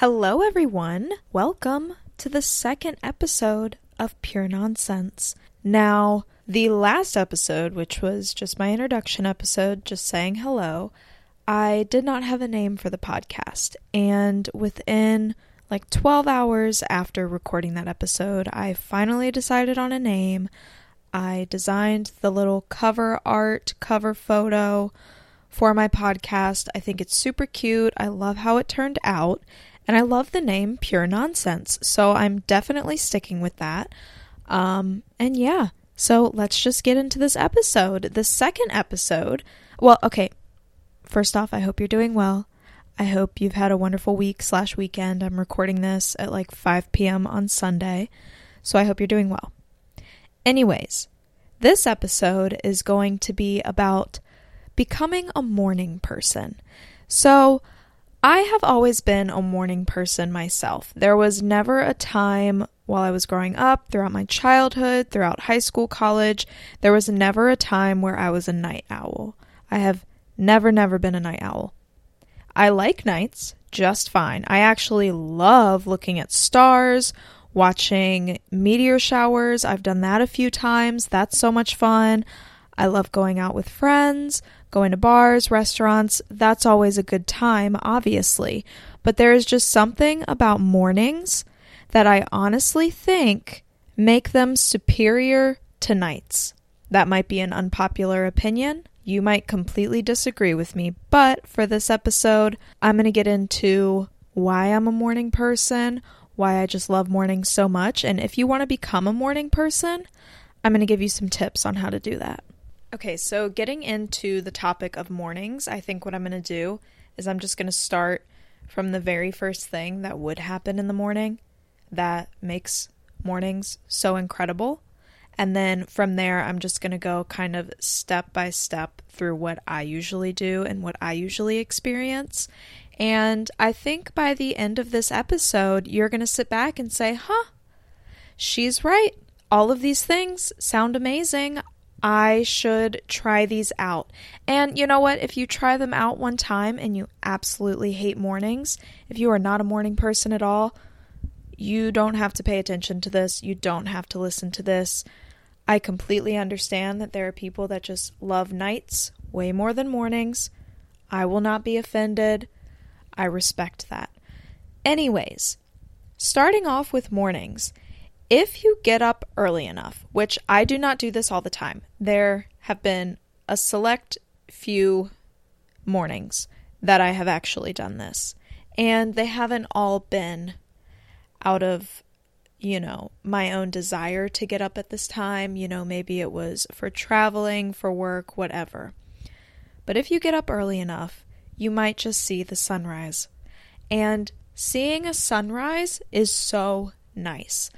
Hello, everyone. Welcome to the second episode of Pure Nonsense. Now, the last episode, which was just my introduction episode, just saying hello, I did not have a name for the podcast. And within like 12 hours after recording that episode, I finally decided on a name. I designed the little cover art, cover photo for my podcast. I think it's super cute. I love how it turned out. And I love the name Pure Nonsense. So I'm definitely sticking with that. Um, and yeah, so let's just get into this episode. The second episode. Well, okay. First off, I hope you're doing well. I hope you've had a wonderful week slash weekend. I'm recording this at like 5 p.m. on Sunday. So I hope you're doing well. Anyways, this episode is going to be about becoming a morning person. So, I have always been a morning person myself. There was never a time while I was growing up, throughout my childhood, throughout high school, college, there was never a time where I was a night owl. I have never, never been a night owl. I like nights just fine. I actually love looking at stars, watching meteor showers. I've done that a few times. That's so much fun. I love going out with friends, going to bars, restaurants. That's always a good time, obviously. But there is just something about mornings that I honestly think make them superior to nights. That might be an unpopular opinion. You might completely disagree with me, but for this episode, I'm going to get into why I'm a morning person, why I just love mornings so much, and if you want to become a morning person, I'm going to give you some tips on how to do that. Okay, so getting into the topic of mornings, I think what I'm going to do is I'm just going to start from the very first thing that would happen in the morning that makes mornings so incredible. And then from there, I'm just going to go kind of step by step through what I usually do and what I usually experience. And I think by the end of this episode, you're going to sit back and say, huh, she's right. All of these things sound amazing. I should try these out. And you know what? If you try them out one time and you absolutely hate mornings, if you are not a morning person at all, you don't have to pay attention to this. You don't have to listen to this. I completely understand that there are people that just love nights way more than mornings. I will not be offended. I respect that. Anyways, starting off with mornings. If you get up early enough, which I do not do this all the time, there have been a select few mornings that I have actually done this. And they haven't all been out of, you know, my own desire to get up at this time. You know, maybe it was for traveling, for work, whatever. But if you get up early enough, you might just see the sunrise. And seeing a sunrise is so nice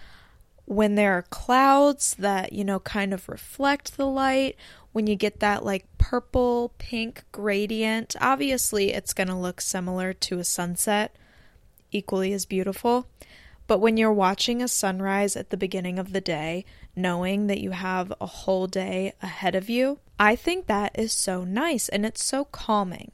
when there are clouds that, you know, kind of reflect the light, when you get that like purple pink gradient, obviously it's going to look similar to a sunset, equally as beautiful. But when you're watching a sunrise at the beginning of the day, knowing that you have a whole day ahead of you, I think that is so nice and it's so calming.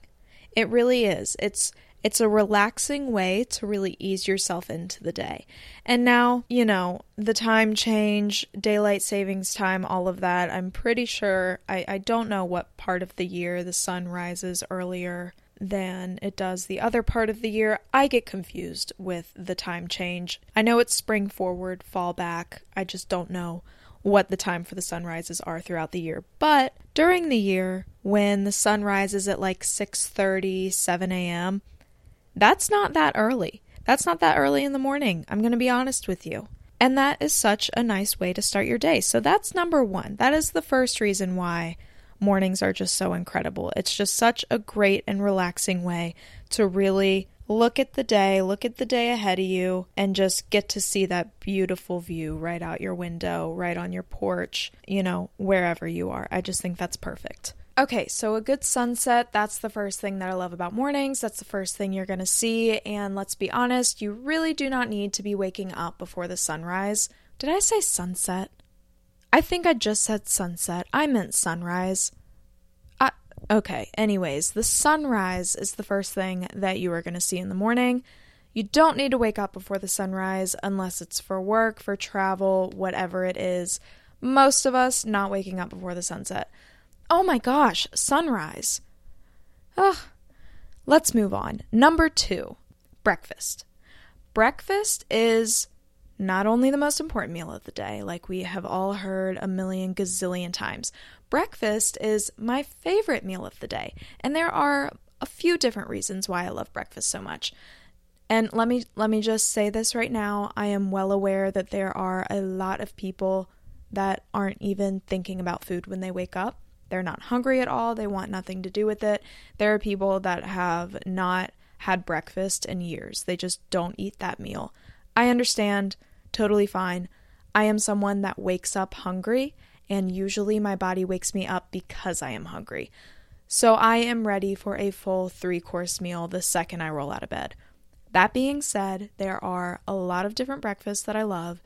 It really is. It's it's a relaxing way to really ease yourself into the day. And now, you know, the time change, daylight savings time, all of that, I'm pretty sure, I, I don't know what part of the year the sun rises earlier than it does the other part of the year. I get confused with the time change. I know it's spring forward, fall back. I just don't know what the time for the sunrises are throughout the year. But during the year, when the sun rises at like 6:30, 7 a.m., that's not that early. That's not that early in the morning. I'm going to be honest with you. And that is such a nice way to start your day. So that's number one. That is the first reason why mornings are just so incredible. It's just such a great and relaxing way to really look at the day, look at the day ahead of you, and just get to see that beautiful view right out your window, right on your porch, you know, wherever you are. I just think that's perfect. Okay, so a good sunset, that's the first thing that I love about mornings. That's the first thing you're going to see. And let's be honest, you really do not need to be waking up before the sunrise. Did I say sunset? I think I just said sunset. I meant sunrise. Uh, okay, anyways, the sunrise is the first thing that you are going to see in the morning. You don't need to wake up before the sunrise unless it's for work, for travel, whatever it is. Most of us not waking up before the sunset. Oh my gosh, sunrise. Ugh. Let's move on. Number two, breakfast. Breakfast is not only the most important meal of the day, like we have all heard a million gazillion times, breakfast is my favorite meal of the day. And there are a few different reasons why I love breakfast so much. And let me let me just say this right now, I am well aware that there are a lot of people that aren't even thinking about food when they wake up. They're not hungry at all, they want nothing to do with it. There are people that have not had breakfast in years. They just don't eat that meal. I understand, totally fine. I am someone that wakes up hungry, and usually my body wakes me up because I am hungry. So I am ready for a full three course meal the second I roll out of bed. That being said, there are a lot of different breakfasts that I love,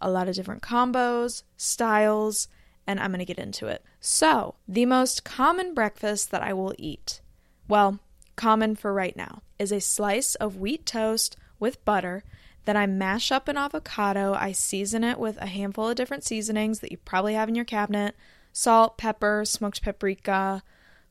a lot of different combos, styles, and I'm going to get into it. So, the most common breakfast that I will eat, well, common for right now, is a slice of wheat toast with butter then I mash up an avocado. I season it with a handful of different seasonings that you probably have in your cabinet salt, pepper, smoked paprika,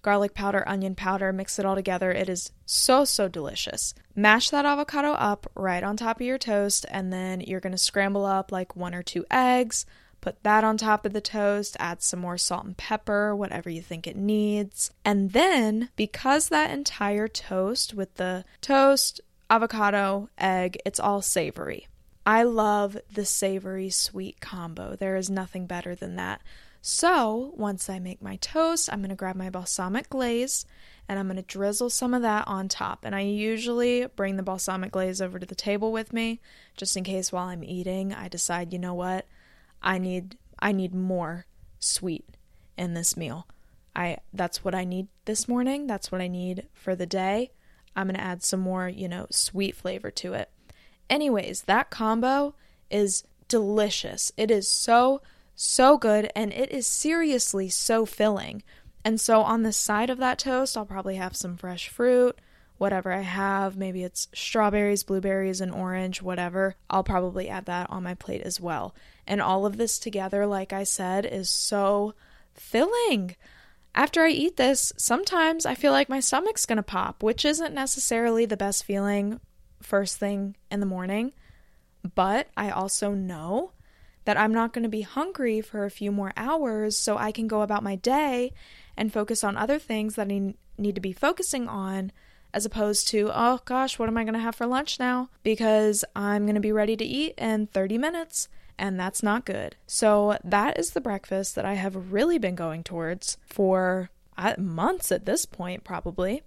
garlic powder, onion powder. Mix it all together. It is so, so delicious. Mash that avocado up right on top of your toast, and then you're to scramble up like one or two eggs. Put that on top of the toast, add some more salt and pepper, whatever you think it needs. And then, because that entire toast with the toast, avocado, egg, it's all savory. I love the savory sweet combo. There is nothing better than that. So, once I make my toast, I'm going to grab my balsamic glaze and I'm going to drizzle some of that on top. And I usually bring the balsamic glaze over to the table with me just in case while I'm eating I decide, you know what? I need I need more sweet in this meal. I that's what I need this morning. That's what I need for the day. I'm going to add some more, you know, sweet flavor to it. Anyways, that combo is delicious. It is so, so good and it is seriously so filling. And so on the side of that toast, I'll probably have some fresh fruit, whatever I have. Maybe it's strawberries, blueberries, and orange, whatever. I'll probably add that on my plate as well. And all of this together, like I said, is so filling after I eat this, sometimes I feel like my stomach's to pop, which isn't necessarily the best feeling first thing in the morning. But I also know that I'm not going to be hungry for a few more hours so I can go about my day and focus on other things that I need to be focusing on as opposed to, oh gosh, what am I going to have for lunch now? Because I'm going to be ready to eat in 30 minutes and that's not good. So, that is the breakfast that I have really been going towards for uh, months at this point, probably.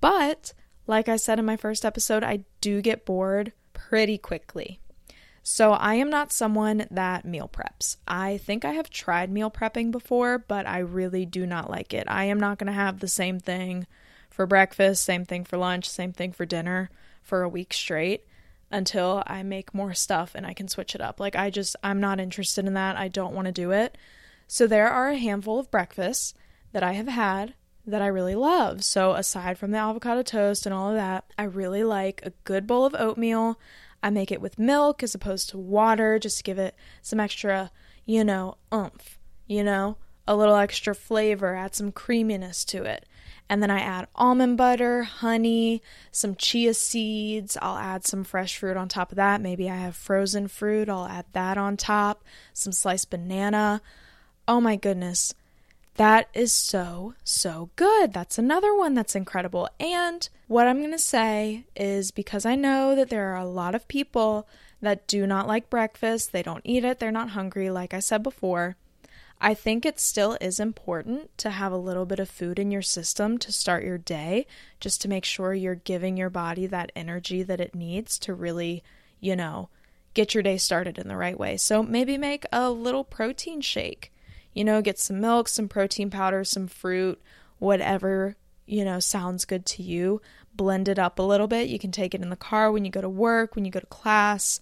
But, like I said in my first episode, I do get bored pretty quickly. So, I am not someone that meal preps. I think I have tried meal prepping before, but I really do not like it. I am not going to have the same thing for breakfast, same thing for lunch, same thing for dinner for a week straight until I make more stuff and I can switch it up. Like, I just, I'm not interested in that. I don't want to do it. So, there are a handful of breakfasts that I have had that I really love. So, aside from the avocado toast and all of that, I really like a good bowl of oatmeal. I make it with milk as opposed to water just to give it some extra, you know, oomph, you know, a little extra flavor, add some creaminess to it. And then I add almond butter, honey, some chia seeds. I'll add some fresh fruit on top of that. Maybe I have frozen fruit. I'll add that on top. Some sliced banana. Oh my goodness. That is so, so good. That's another one that's incredible. And what I'm going to say is because I know that there are a lot of people that do not like breakfast, they don't eat it, they're not hungry, like I said before. I think it still is important to have a little bit of food in your system to start your day, just to make sure you're giving your body that energy that it needs to really, you know, get your day started in the right way. So maybe make a little protein shake. You know, get some milk, some protein powder, some fruit, whatever, you know, sounds good to you. Blend it up a little bit. You can take it in the car when you go to work, when you go to class,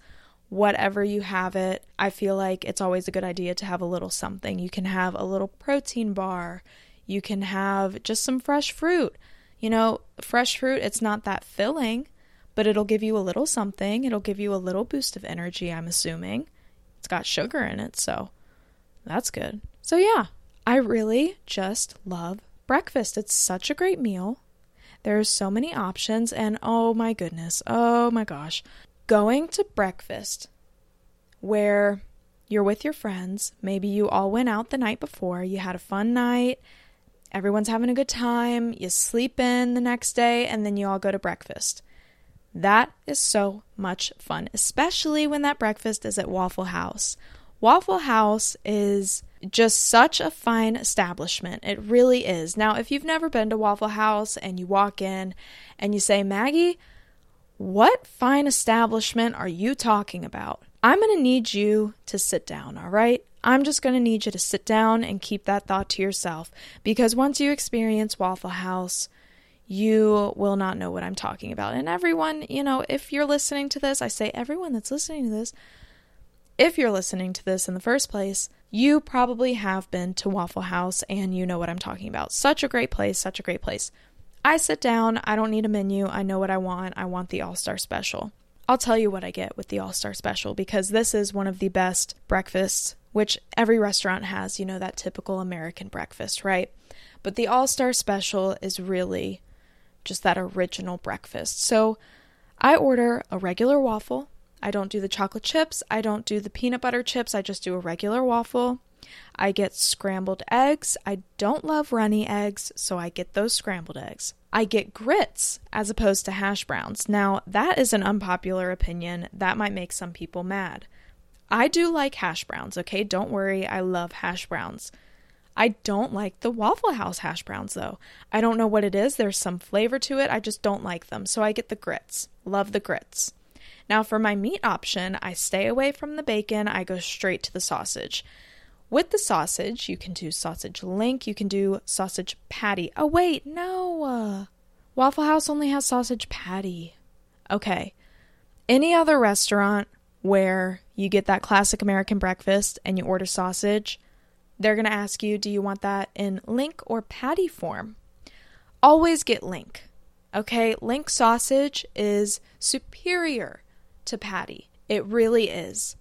whatever you have it, I feel like it's always a good idea to have a little something. You can have a little protein bar, you can have just some fresh fruit. You know, fresh fruit, it's not that filling, but it'll give you a little something. It'll give you a little boost of energy, I'm assuming. It's got sugar in it, so that's good. So, yeah, I really just love breakfast. It's such a great meal. There's so many options, and oh my goodness, oh my gosh, going to breakfast where you're with your friends, maybe you all went out the night before, you had a fun night, everyone's having a good time, you sleep in the next day, and then you all go to breakfast. That is so much fun, especially when that breakfast is at Waffle House. Waffle House is just such a fine establishment. It really is. Now, if you've never been to Waffle House and you walk in and you say, Maggie, what fine establishment are you talking about? I'm going to need you to sit down, all right? I'm just going to need you to sit down and keep that thought to yourself because once you experience Waffle House, you will not know what I'm talking about. And everyone, you know, if you're listening to this, I say everyone that's listening to this, if you're listening to this in the first place, you probably have been to Waffle House and you know what I'm talking about. Such a great place, such a great place. I sit down, I don't need a menu, I know what I want. I want the All Star Special. I'll tell you what I get with the All Star Special because this is one of the best breakfasts, which every restaurant has, you know, that typical American breakfast, right? But the All Star Special is really just that original breakfast. So I order a regular waffle I don't do the chocolate chips. I don't do the peanut butter chips. I just do a regular waffle. I get scrambled eggs. I don't love runny eggs, so I get those scrambled eggs. I get grits as opposed to hash browns. Now, that is an unpopular opinion. That might make some people mad. I do like hash browns, okay? Don't worry, I love hash browns. I don't like the Waffle House hash browns though. I don't know what it is. There's some flavor to it. I just don't like them. So I get the grits. Love the grits. Now, for my meat option, I stay away from the bacon, I go straight to the sausage. With the sausage, you can do sausage link, you can do sausage patty. Oh, wait, no. Uh, Waffle House only has sausage patty. Okay. Any other restaurant where you get that classic American breakfast and you order sausage, they're going to ask you, do you want that in link or patty form? Always get link. Okay, link sausage is superior to patty. It really is.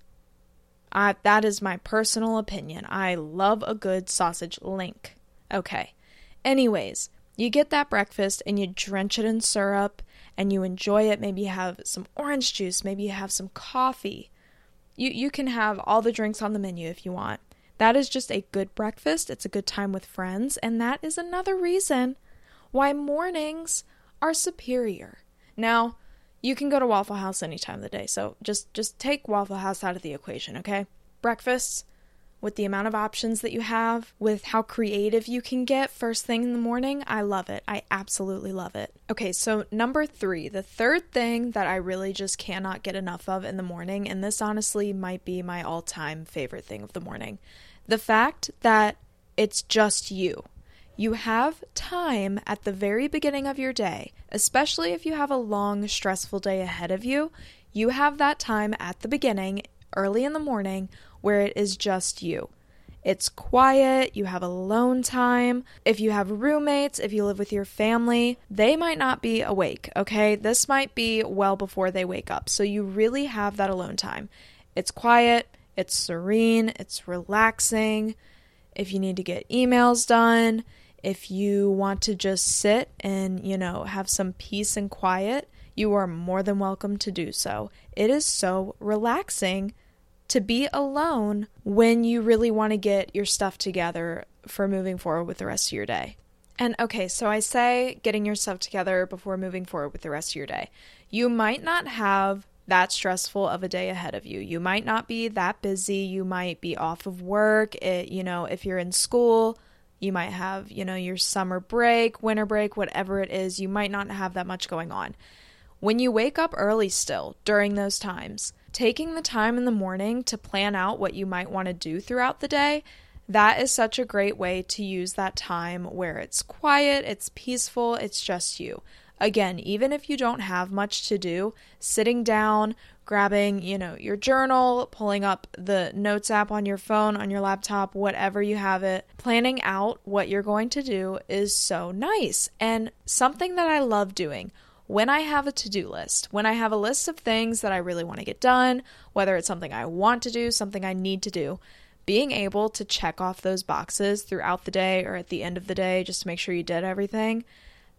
I, that is my personal opinion. I love a good sausage link. Okay. Anyways, you get that breakfast and you drench it in syrup and you enjoy it. Maybe you have some orange juice, maybe you have some coffee. You you can have all the drinks on the menu if you want. That is just a good breakfast. It's a good time with friends, and that is another reason why mornings are superior. Now, you can go to Waffle House any time of the day. So just just take Waffle House out of the equation, okay? Breakfasts with the amount of options that you have, with how creative you can get first thing in the morning, I love it. I absolutely love it. Okay, so number 3, the third thing that I really just cannot get enough of in the morning, and this honestly might be my all-time favorite thing of the morning. The fact that it's just you. You have time at the very beginning of your day, especially if you have a long, stressful day ahead of you. You have that time at the beginning, early in the morning, where it is just you. It's quiet, you have alone time. If you have roommates, if you live with your family, they might not be awake, okay? This might be well before they wake up. So you really have that alone time. It's quiet, it's serene, it's relaxing. If you need to get emails done, if you want to just sit and, you know, have some peace and quiet, you are more than welcome to do so. It is so relaxing to be alone when you really want to get your stuff together for moving forward with the rest of your day. And okay, so I say getting your stuff together before moving forward with the rest of your day. You might not have that stressful of a day ahead of you. You might not be that busy. You might be off of work. It, you know, if you're in school, you might have, you know, your summer break, winter break, whatever it is. You might not have that much going on. When you wake up early still during those times, taking the time in the morning to plan out what you might want to do throughout the day, that is such a great way to use that time where it's quiet, it's peaceful, it's just you. Again, even if you don't have much to do, sitting down, grabbing, you know, your journal, pulling up the notes app on your phone, on your laptop, whatever you have it, planning out what you're going to do is so nice. And something that I love doing when I have a to do list, when I have a list of things that I really want to get done, whether it's something I want to do, something I need to do, being able to check off those boxes throughout the day or at the end of the day just to make sure you did everything,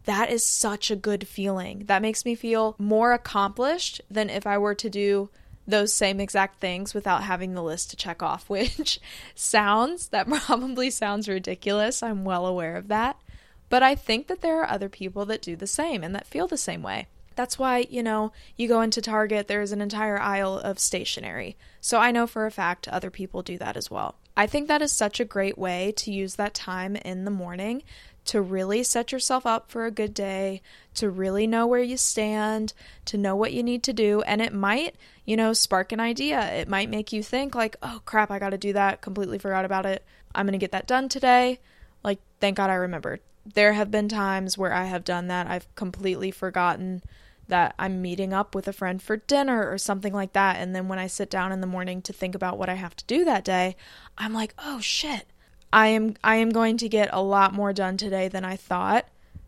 that is such a good feeling. That makes me feel more accomplished than if I were to do those same exact things without having the list to check off, which sounds, that probably sounds ridiculous. I'm well aware of that. But I think that there are other people that do the same and that feel the same way. That's why, you know, you go into Target, there's an entire aisle of stationery. So I know for a fact other people do that as well. I think that is such a great way to use that time in the morning to really set yourself up for a good day, to really know where you stand, to know what you need to do. And it might, you know, spark an idea. It might make you think, like, oh crap, I got to do that. Completely forgot about it. I'm going to get that done today. Like, thank God I remembered. There have been times where I have done that. I've completely forgotten that I'm meeting up with a friend for dinner or something like that. And then when I sit down in the morning to think about what I have to do that day, I'm like, oh shit, I am I am going to get a lot more done today than I thought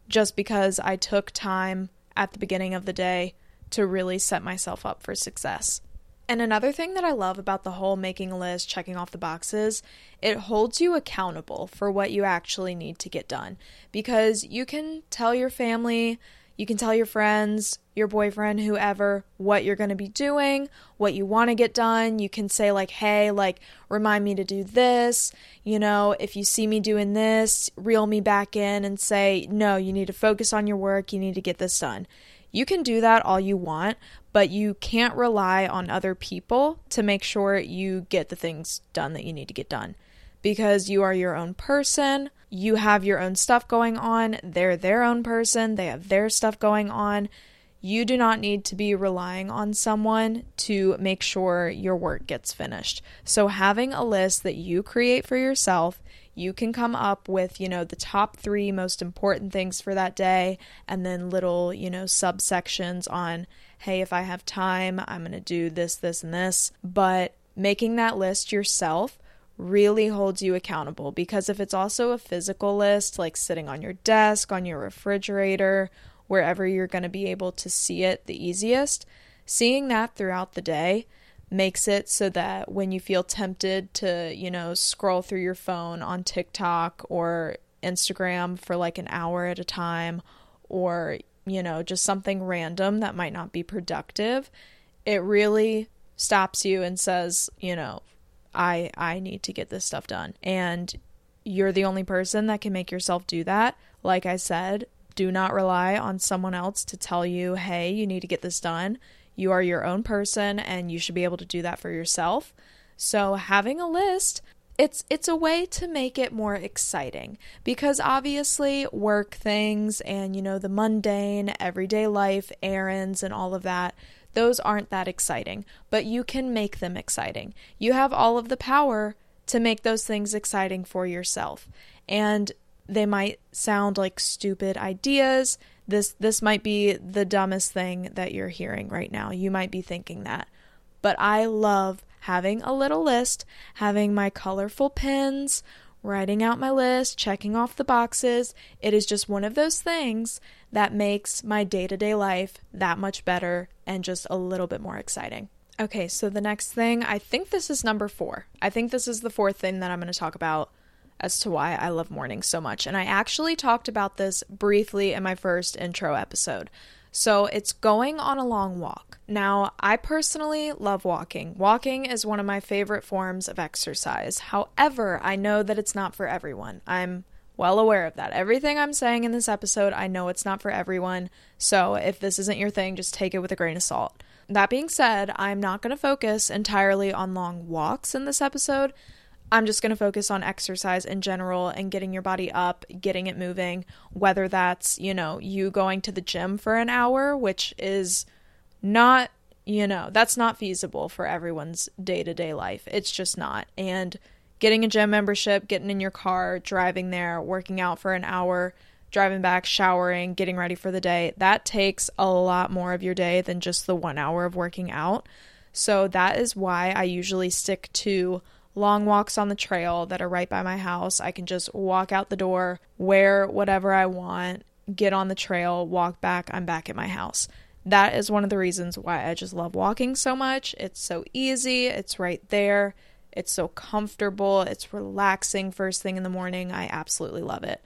just because I took time at the beginning of the day to really set myself up for success. And another thing that I love about the whole making a list, checking off the boxes, it holds you accountable for what you actually need to get done because you can tell your family you can tell your friends, your boyfriend, whoever, what you're going to be doing, what you want to get done. You can say, like, hey, like, remind me to do this. You know, if you see me doing this, reel me back in and say, no, you need to focus on your work. You need to get this done. You can do that all you want, but you can't rely on other people to make sure you get the things done that you need to get done because you are your own person. You have your own stuff going on. They're their own person. They have their stuff going on. You do not need to be relying on someone to make sure your work gets finished. So, having a list that you create for yourself, you can come up with, you know, the top three most important things for that day, and then little, you know, subsections on, hey, if I have time, I'm going to do this, this, and this. But making that list yourself really holds you accountable because if it's also a physical list, like sitting on your desk, on your refrigerator, wherever you're going to be able to see it the easiest, seeing that throughout the day makes it so that when you feel tempted to, you know, scroll through your phone on TikTok or Instagram for like an hour at a time or, you know, just something random that might not be productive, it really stops you and says, you know, I I need to get this stuff done. And you're the only person that can make yourself do that. Like I said, do not rely on someone else to tell you, "Hey, you need to get this done." You are your own person and you should be able to do that for yourself. So, having a list it's it's a way to make it more exciting because obviously work things and you know the mundane everyday life errands and all of that those aren't that exciting, but you can make them exciting. You have all of the power to make those things exciting for yourself. And they might sound like stupid ideas. This this might be the dumbest thing that you're hearing right now. You might be thinking that. But I love having a little list, having my colorful pins, writing out my list, checking off the boxes. It is just one of those things that makes my day to day life that much better and just a little bit more exciting. Okay, so the next thing, I think this is number four. I think this is the fourth thing that I'm going to talk about as to why I love mornings so much. And I actually talked about this briefly in my first intro episode. So it's going on a long walk. Now, I personally love walking. Walking is one of my favorite forms of exercise. However, I know that it's not for everyone. I'm well aware of that. Everything I'm saying in this episode, I know it's not for everyone. So if this isn't your thing, just take it with a grain of salt. That being said, I'm not going to focus entirely on long walks in this episode. I'm just going to focus on exercise in general and getting your body up, getting it moving, whether that's, you know, you going to the gym for an hour, which is not, you know, that's not feasible for everyone's day to day life. It's just not. And getting a gym membership, getting in your car, driving there, working out for an hour, driving back, showering, getting ready for the day, that takes a lot more of your day than just the one hour of working out. So that is why I usually stick to long walks on the trail that are right by my house. I can just walk out the door, wear whatever I want, get on the trail, walk back, I'm back at my house. That is one of the reasons why I just love walking so much. It's so easy, it's right there, it's so comfortable, it's relaxing first thing in the morning. I absolutely love it.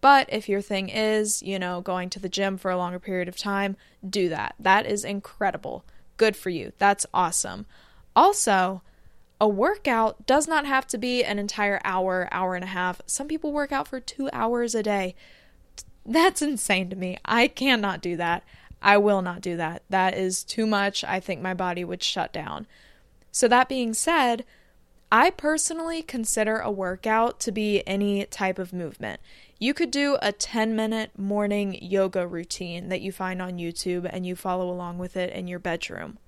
But if your thing is, you know, going to the gym for a longer period of time, do that. That is incredible. Good for you. That's awesome. Also, a workout does not have to be an entire hour, hour and a half. Some people work out for two hours a day. That's insane to me. I cannot do that. I will not do that. That is too much. I think my body would shut down. So, that being said, I personally consider a workout to be any type of movement. You could do a 10 minute morning yoga routine that you find on YouTube and you follow along with it in your bedroom.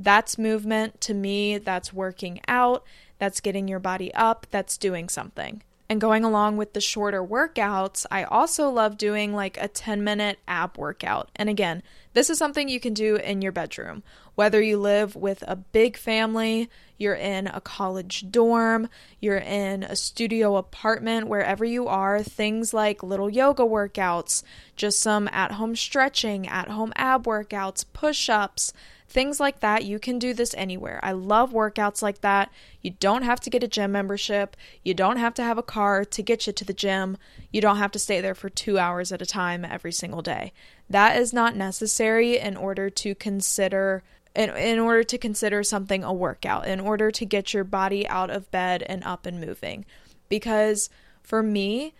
That's movement. To me, that's working out, that's getting your body up, that's doing something. And going along with the shorter workouts, I also love doing like a 10 minute ab workout. And again, this is something you can do in your bedroom. Whether you live with a big family, you're in a college dorm, you're in a studio apartment, wherever you are, things like little yoga workouts, just some at home stretching, at home ab workouts, push ups, Things like that, you can do this anywhere. I love workouts like that. You don't have to get a gym membership. You don't have to have a car to get you to the gym. You don't have to stay there for two hours at a time every single day. That is not necessary in order to consider in, in order to consider something a workout, in order to get your body out of bed and up and moving. Because for me,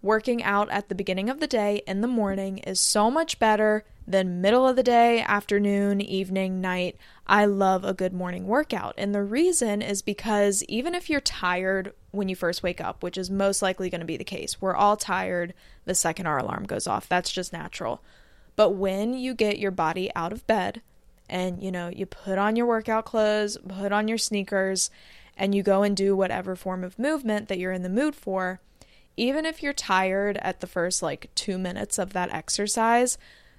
working out at the beginning of the day in the morning is so much better than middle of the day, afternoon, evening, night. I love a good morning workout. And the reason is because even if you're tired when you first wake up, which is most likely going to be the case, we're all tired the second our alarm goes off. That's just natural. But when you get your body out of bed and you know, you put on your workout clothes, put on your sneakers, and you go and do whatever form of movement that you're in the mood for, even if you're tired at the first like 2 minutes of that exercise,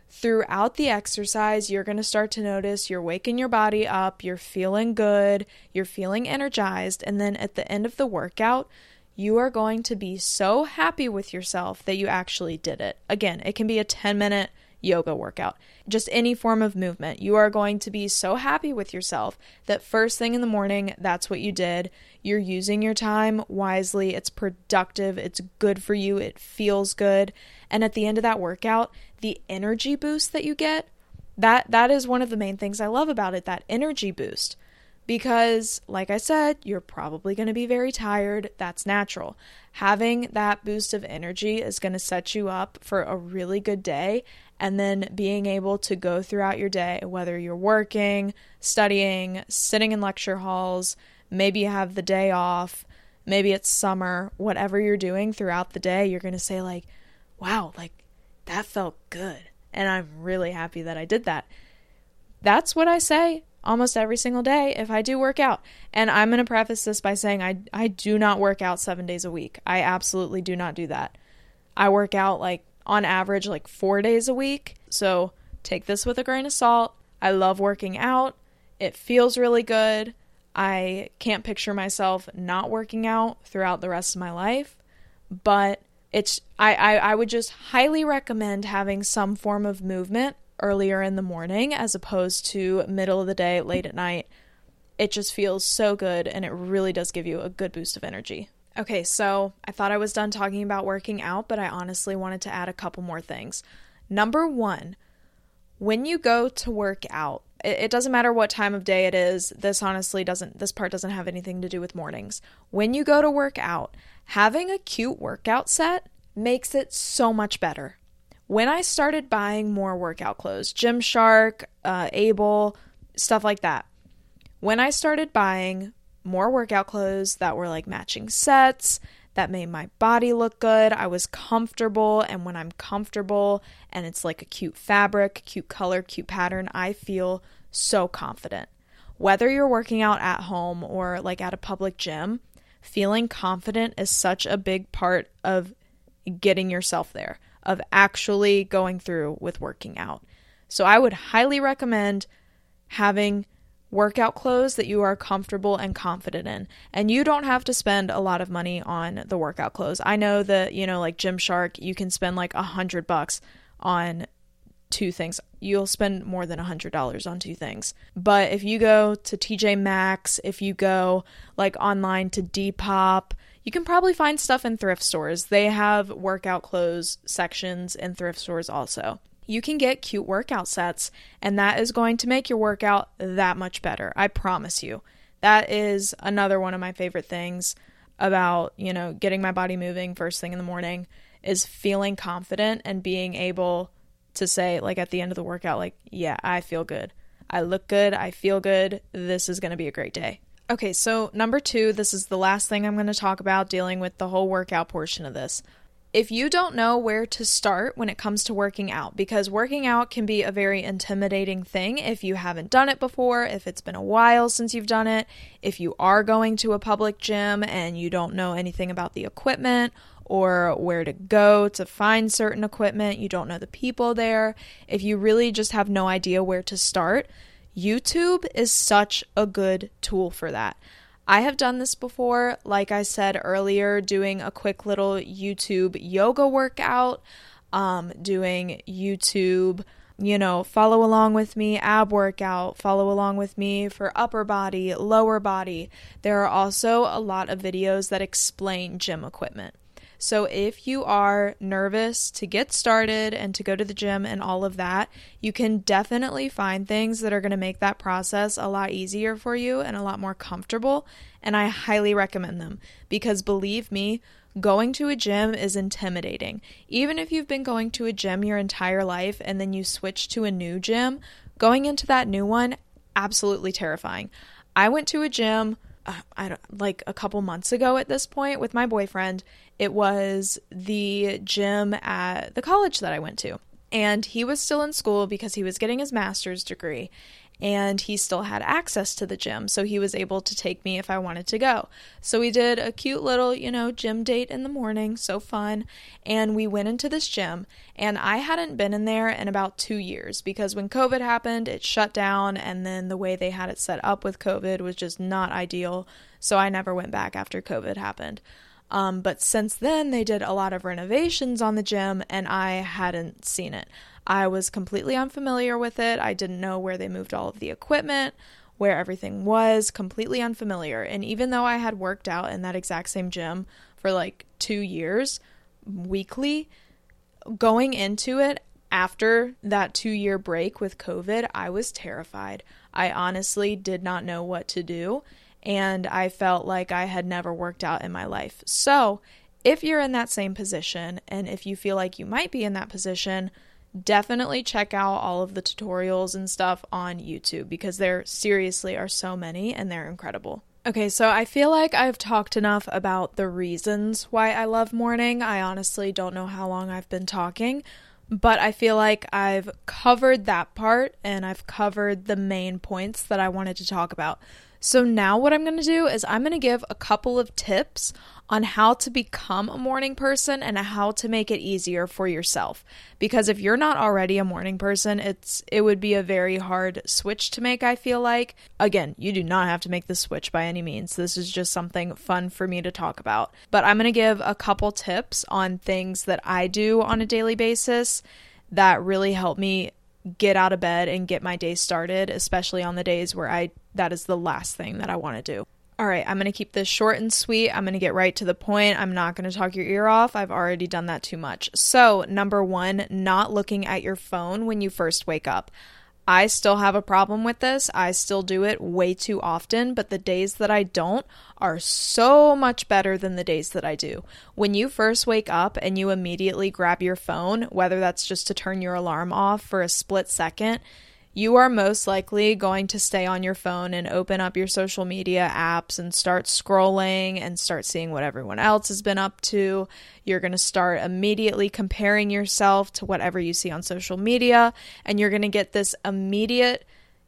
throughout the exercise, you're going to start to notice you're waking your body up, you're feeling good, you're feeling energized, and then at the end of the workout, you are going to be so happy with yourself that you actually did it. Again, it can be a 10 minute yoga workout, just any form of movement. You are going to be so happy with yourself that first thing in the morning, that's what you did. You're using your time wisely, it's productive, it's good for you, it feels good. And at the end of that workout, the energy boost that you get, that that is one of the main things I love about it, that energy boost. Because like I said, you're probably going to be very tired, that's natural. Having that boost of energy is going to set you up for a really good day and then being able to go throughout your day, whether you're working, studying, sitting in lecture halls, maybe you have the day off, maybe it's summer, whatever you're doing throughout the day, you're going to say, like, wow, like that felt good. And I'm really happy that I did that. That's what I say almost every single day if I do work out. And I'm going to preface this by saying I I do not work out 7 days a week. I absolutely do not do that. I work out like on average like 4 days a week. So take this with a grain of salt. I love working out. It feels really good. I can't picture myself not working out throughout the rest of my life, but it's I, I, I would just highly recommend having some form of movement earlier in the morning as opposed to middle of the day, late at night. It just feels so good and it really does give you a good boost of energy. Okay, so I thought I was done talking about working out, but I honestly wanted to add a couple more things. Number one, when you go to work out, it, doesn't matter what time of day it is. This honestly doesn't, this part doesn't have anything to do with mornings. When you go to work out, having a cute workout set makes it so much better. When I started buying more workout clothes, Gymshark, uh, AYBL, stuff like that, when I started buying more workout clothes that were like matching sets, that made my body look good. I was comfortable, and when I'm comfortable and it's like a cute fabric, cute color, cute pattern, I feel so confident. Whether you're working out at home or like at a public gym, feeling confident is such a big part of getting yourself there, of actually going through with working out. So I would highly recommend having workout clothes that you are comfortable and confident in. And you don't have to spend a lot of money on the workout clothes. I know that, you know, like Gymshark, you can spend like a hundred bucks on two things. You'll spend more than a hundred dollars on two things. But if you go to TJ Maxx, if you go like online to Depop, you can probably find stuff in thrift stores. They have workout clothes sections in thrift stores also you can get cute workout sets, and that is going to make your workout that much better. I promise you. That is another one of my favorite things about, you know, getting my body moving first thing in the morning is feeling confident and being able to say, like, at the end of the workout, like, yeah, I feel good. I look good. I feel good. This is going to be a great day. Okay, so number two, this is the last thing I'm going to talk about dealing with the whole workout portion of this if you don't know where to start when it comes to working out, because working out can be a very intimidating thing if you haven't done it before, if it's been a while since you've done it, if you are going to a public gym and you don't know anything about the equipment or where to go to find certain equipment, you don't know the people there, if you really just have no idea where to start, YouTube is such a good tool for that. I have done this before, like I said earlier, doing a quick little YouTube yoga workout, um, doing YouTube, you know, follow along with me ab workout, follow along with me for upper body, lower body. There are also a lot of videos that explain gym equipment. So if you are nervous to get started and to go to the gym and all of that, you can definitely find things that are going to make that process a lot easier for you and a lot more comfortable. And I highly recommend them because believe me, going to a gym is intimidating. Even if you've been going to a gym your entire life and then you switch to a new gym, going into that new one, absolutely terrifying. I went to a gym uh, I don't like a couple months ago at this point with my boyfriend. It was the gym at the college that I went to. And he was still in school because he was getting his master's degree and he still had access to the gym, so he was able to take me if I wanted to go. So we did a cute little, you know, gym date in the morning, so fun, and we went into this gym, and I hadn't been in there in about 2 years because when COVID happened, it shut down and then the way they had it set up with COVID was just not ideal, so I never went back after COVID happened. Um, but since then, they did a lot of renovations on the gym, and I hadn't seen it. I was completely unfamiliar with it. I didn't know where they moved all of the equipment, where everything was, completely unfamiliar. And even though I had worked out in that exact same gym for like two years weekly, going into it after that two year break with COVID, I was terrified. I honestly did not know what to do. And I felt like I had never worked out in my life. So, if you're in that same position, and if you feel like you might be in that position, definitely check out all of the tutorials and stuff on YouTube because there seriously are so many and they're incredible. Okay, so I feel like I've talked enough about the reasons why I love morning. I honestly don't know how long I've been talking, but I feel like I've covered that part and I've covered the main points that I wanted to talk about. So now what I'm going to do is I'm going to give a couple of tips on how to become a morning person and how to make it easier for yourself. Because if you're not already a morning person, it's it would be a very hard switch to make, I feel like. Again, you do not have to make the switch by any means. This is just something fun for me to talk about. But I'm going to give a couple tips on things that I do on a daily basis that really help me get out of bed and get my day started, especially on the days where I that is the last thing that I want to do. All right, I'm going to keep this short and sweet. I'm going to get right to the point. I'm not going to talk your ear off. I've already done that too much. So, number 1, not looking at your phone when you first wake up. I still have a problem with this. I still do it way too often, but the days that I don't are so much better than the days that I do. When you first wake up and you immediately grab your phone, whether that's just to turn your alarm off for a split second, you are most likely going to stay on your phone and open up your social media apps and start scrolling and start seeing what everyone else has been up to. You're going to start immediately comparing yourself to whatever you see on social media, and you're going to get this immediate,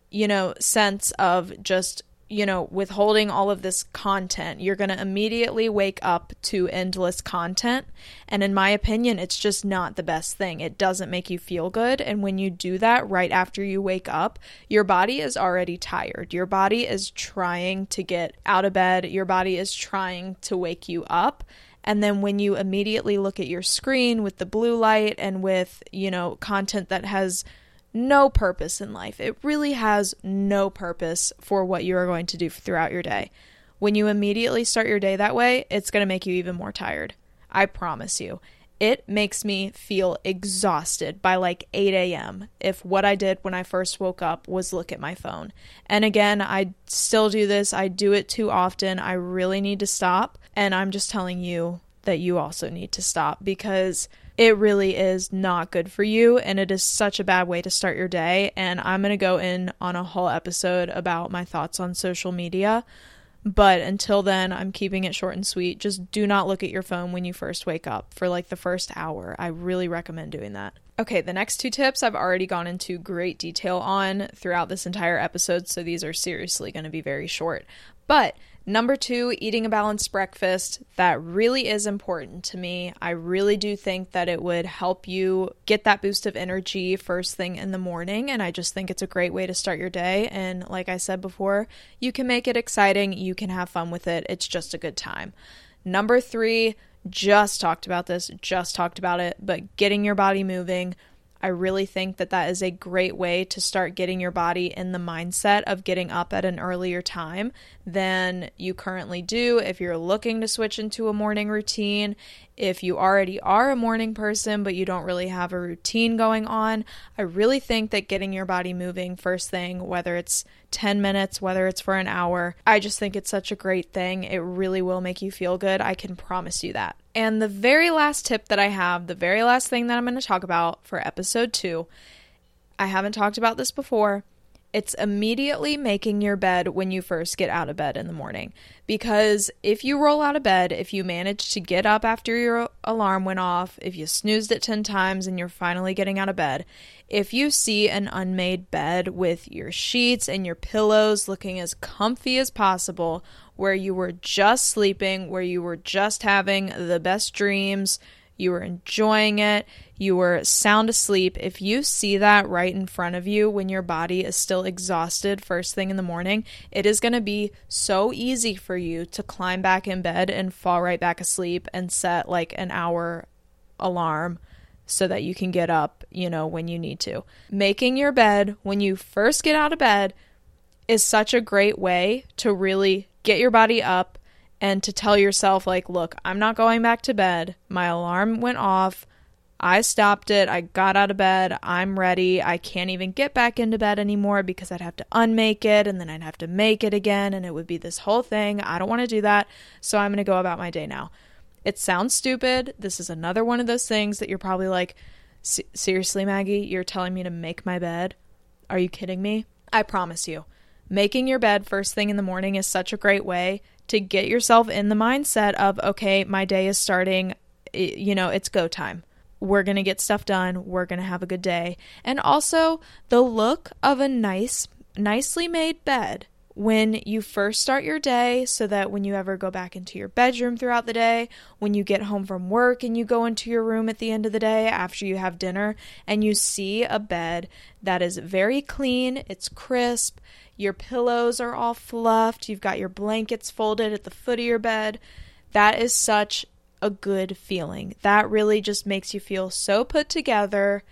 you know, sense of just you know, withholding all of this content, you're going to immediately wake up to endless content. And in my opinion, it's just not the best thing. It doesn't make you feel good. And when you do that right after you wake up, your body is already tired. Your body is trying to get out of bed, your body is trying to wake you up. And then when you immediately look at your screen with the blue light and with, you know, content that has no purpose in life. It really has no purpose for what you are going to do throughout your day. When you immediately start your day that way, it's going to make you even more tired. I promise you. It makes me feel exhausted by like 8 a.m. if what I did when I first woke up was look at my phone. And again, I still do this. I do it too often. I really need to stop. And I'm just telling you that you also need to stop because it really is not good for you and it is such a bad way to start your day. And I'm going to go in on a whole episode about my thoughts on social media. But until then, I'm keeping it short and sweet. Just do not look at your phone when you first wake up for like the first hour. I really recommend doing that. Okay, the next two tips I've already gone into great detail on throughout this entire episode, so these are seriously going to be very short. But Number two, eating a balanced breakfast. That really is important to me. I really do think that it would help you get that boost of energy first thing in the morning. And I just think it's a great way to start your day. And like I said before, you can make it exciting, you can have fun with it. It's just a good time. Number three, just talked about this, just talked about it, but getting your body moving I really think that that is a great way to start getting your body in the mindset of getting up at an earlier time than you currently do. If you're looking to switch into a morning routine, if you already are a morning person but you don't really have a routine going on, I really think that getting your body moving first thing, whether it's 10 minutes, whether it's for an hour, I just think it's such a great thing. It really will make you feel good. I can promise you that. And the very last tip that I have, the very last thing that I'm going to talk about for episode two, I haven't talked about this before it's immediately making your bed when you first get out of bed in the morning. Because if you roll out of bed, if you manage to get up after your alarm went off, if you snoozed it 10 times and you're finally getting out of bed, if you see an unmade bed with your sheets and your pillows looking as comfy as possible, where you were just sleeping, where you were just having the best dreams, you were enjoying it, you were sound asleep, if you see that right in front of you when your body is still exhausted first thing in the morning, it is going to be so easy for you to climb back in bed and fall right back asleep and set like an hour alarm so that you can get up, you know, when you need to. Making your bed when you first get out of bed is such a great way to really get your body up and to tell yourself, like, look, I'm not going back to bed. My alarm went off. I stopped it. I got out of bed. I'm ready. I can't even get back into bed anymore because I'd have to unmake it and then I'd have to make it again and it would be this whole thing. I don't want to do that. So I'm going to go about my day now. It sounds stupid. This is another one of those things that you're probably like, seriously, Maggie, you're telling me to make my bed? Are you kidding me? I promise you. Making your bed first thing in the morning is such a great way to get yourself in the mindset of, okay, my day is starting, you know, it's go time. We're going to get stuff done. We're going to have a good day. And also, the look of a nice, nicely made bed when you first start your day so that when you ever go back into your bedroom throughout the day, when you get home from work and you go into your room at the end of the day after you have dinner and you see a bed that is very clean, it's crisp, your pillows are all fluffed, you've got your blankets folded at the foot of your bed, that is such a good feeling. That really just makes you feel so put together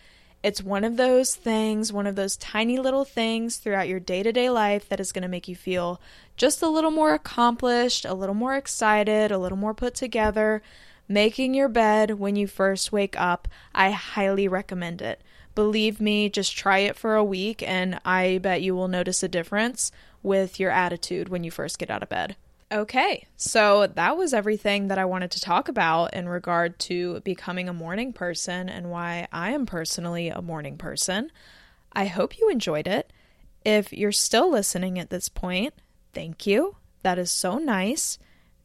it's one of those things, one of those tiny little things throughout your day to day life that is going to make you feel just a little more accomplished, a little more excited, a little more put together. Making your bed when you first wake up, I highly recommend it. Believe me, just try it for a week, and I bet you will notice a difference with your attitude when you first get out of bed. Okay, so that was everything that I wanted to talk about in regard to becoming a morning person and why I am personally a morning person. I hope you enjoyed it. If you're still listening at this point, thank you. That is so nice.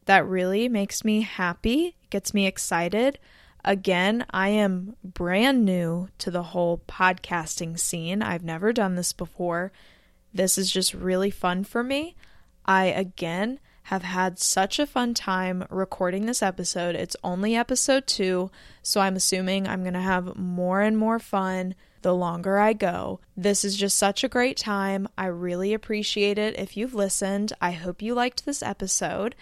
That really makes me happy, gets me excited. Again, I am brand new to the whole podcasting scene. I've never done this before. This is just really fun for me. I again have had such a fun time recording this episode. It's only episode two, so I'm assuming I'm going to have more and more fun the longer I go. This is just such a great time. I really appreciate it if you've listened. I hope you liked this episode.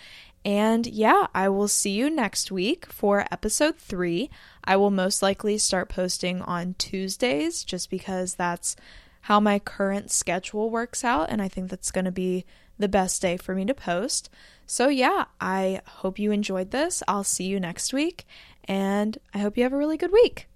And yeah, I will see you next week for episode three. I will most likely start posting on Tuesdays just because that's how my current schedule works out. And I think that's going to be the best day for me to post. So, yeah, I hope you enjoyed this. I'll see you next week, and I hope you have a really good week.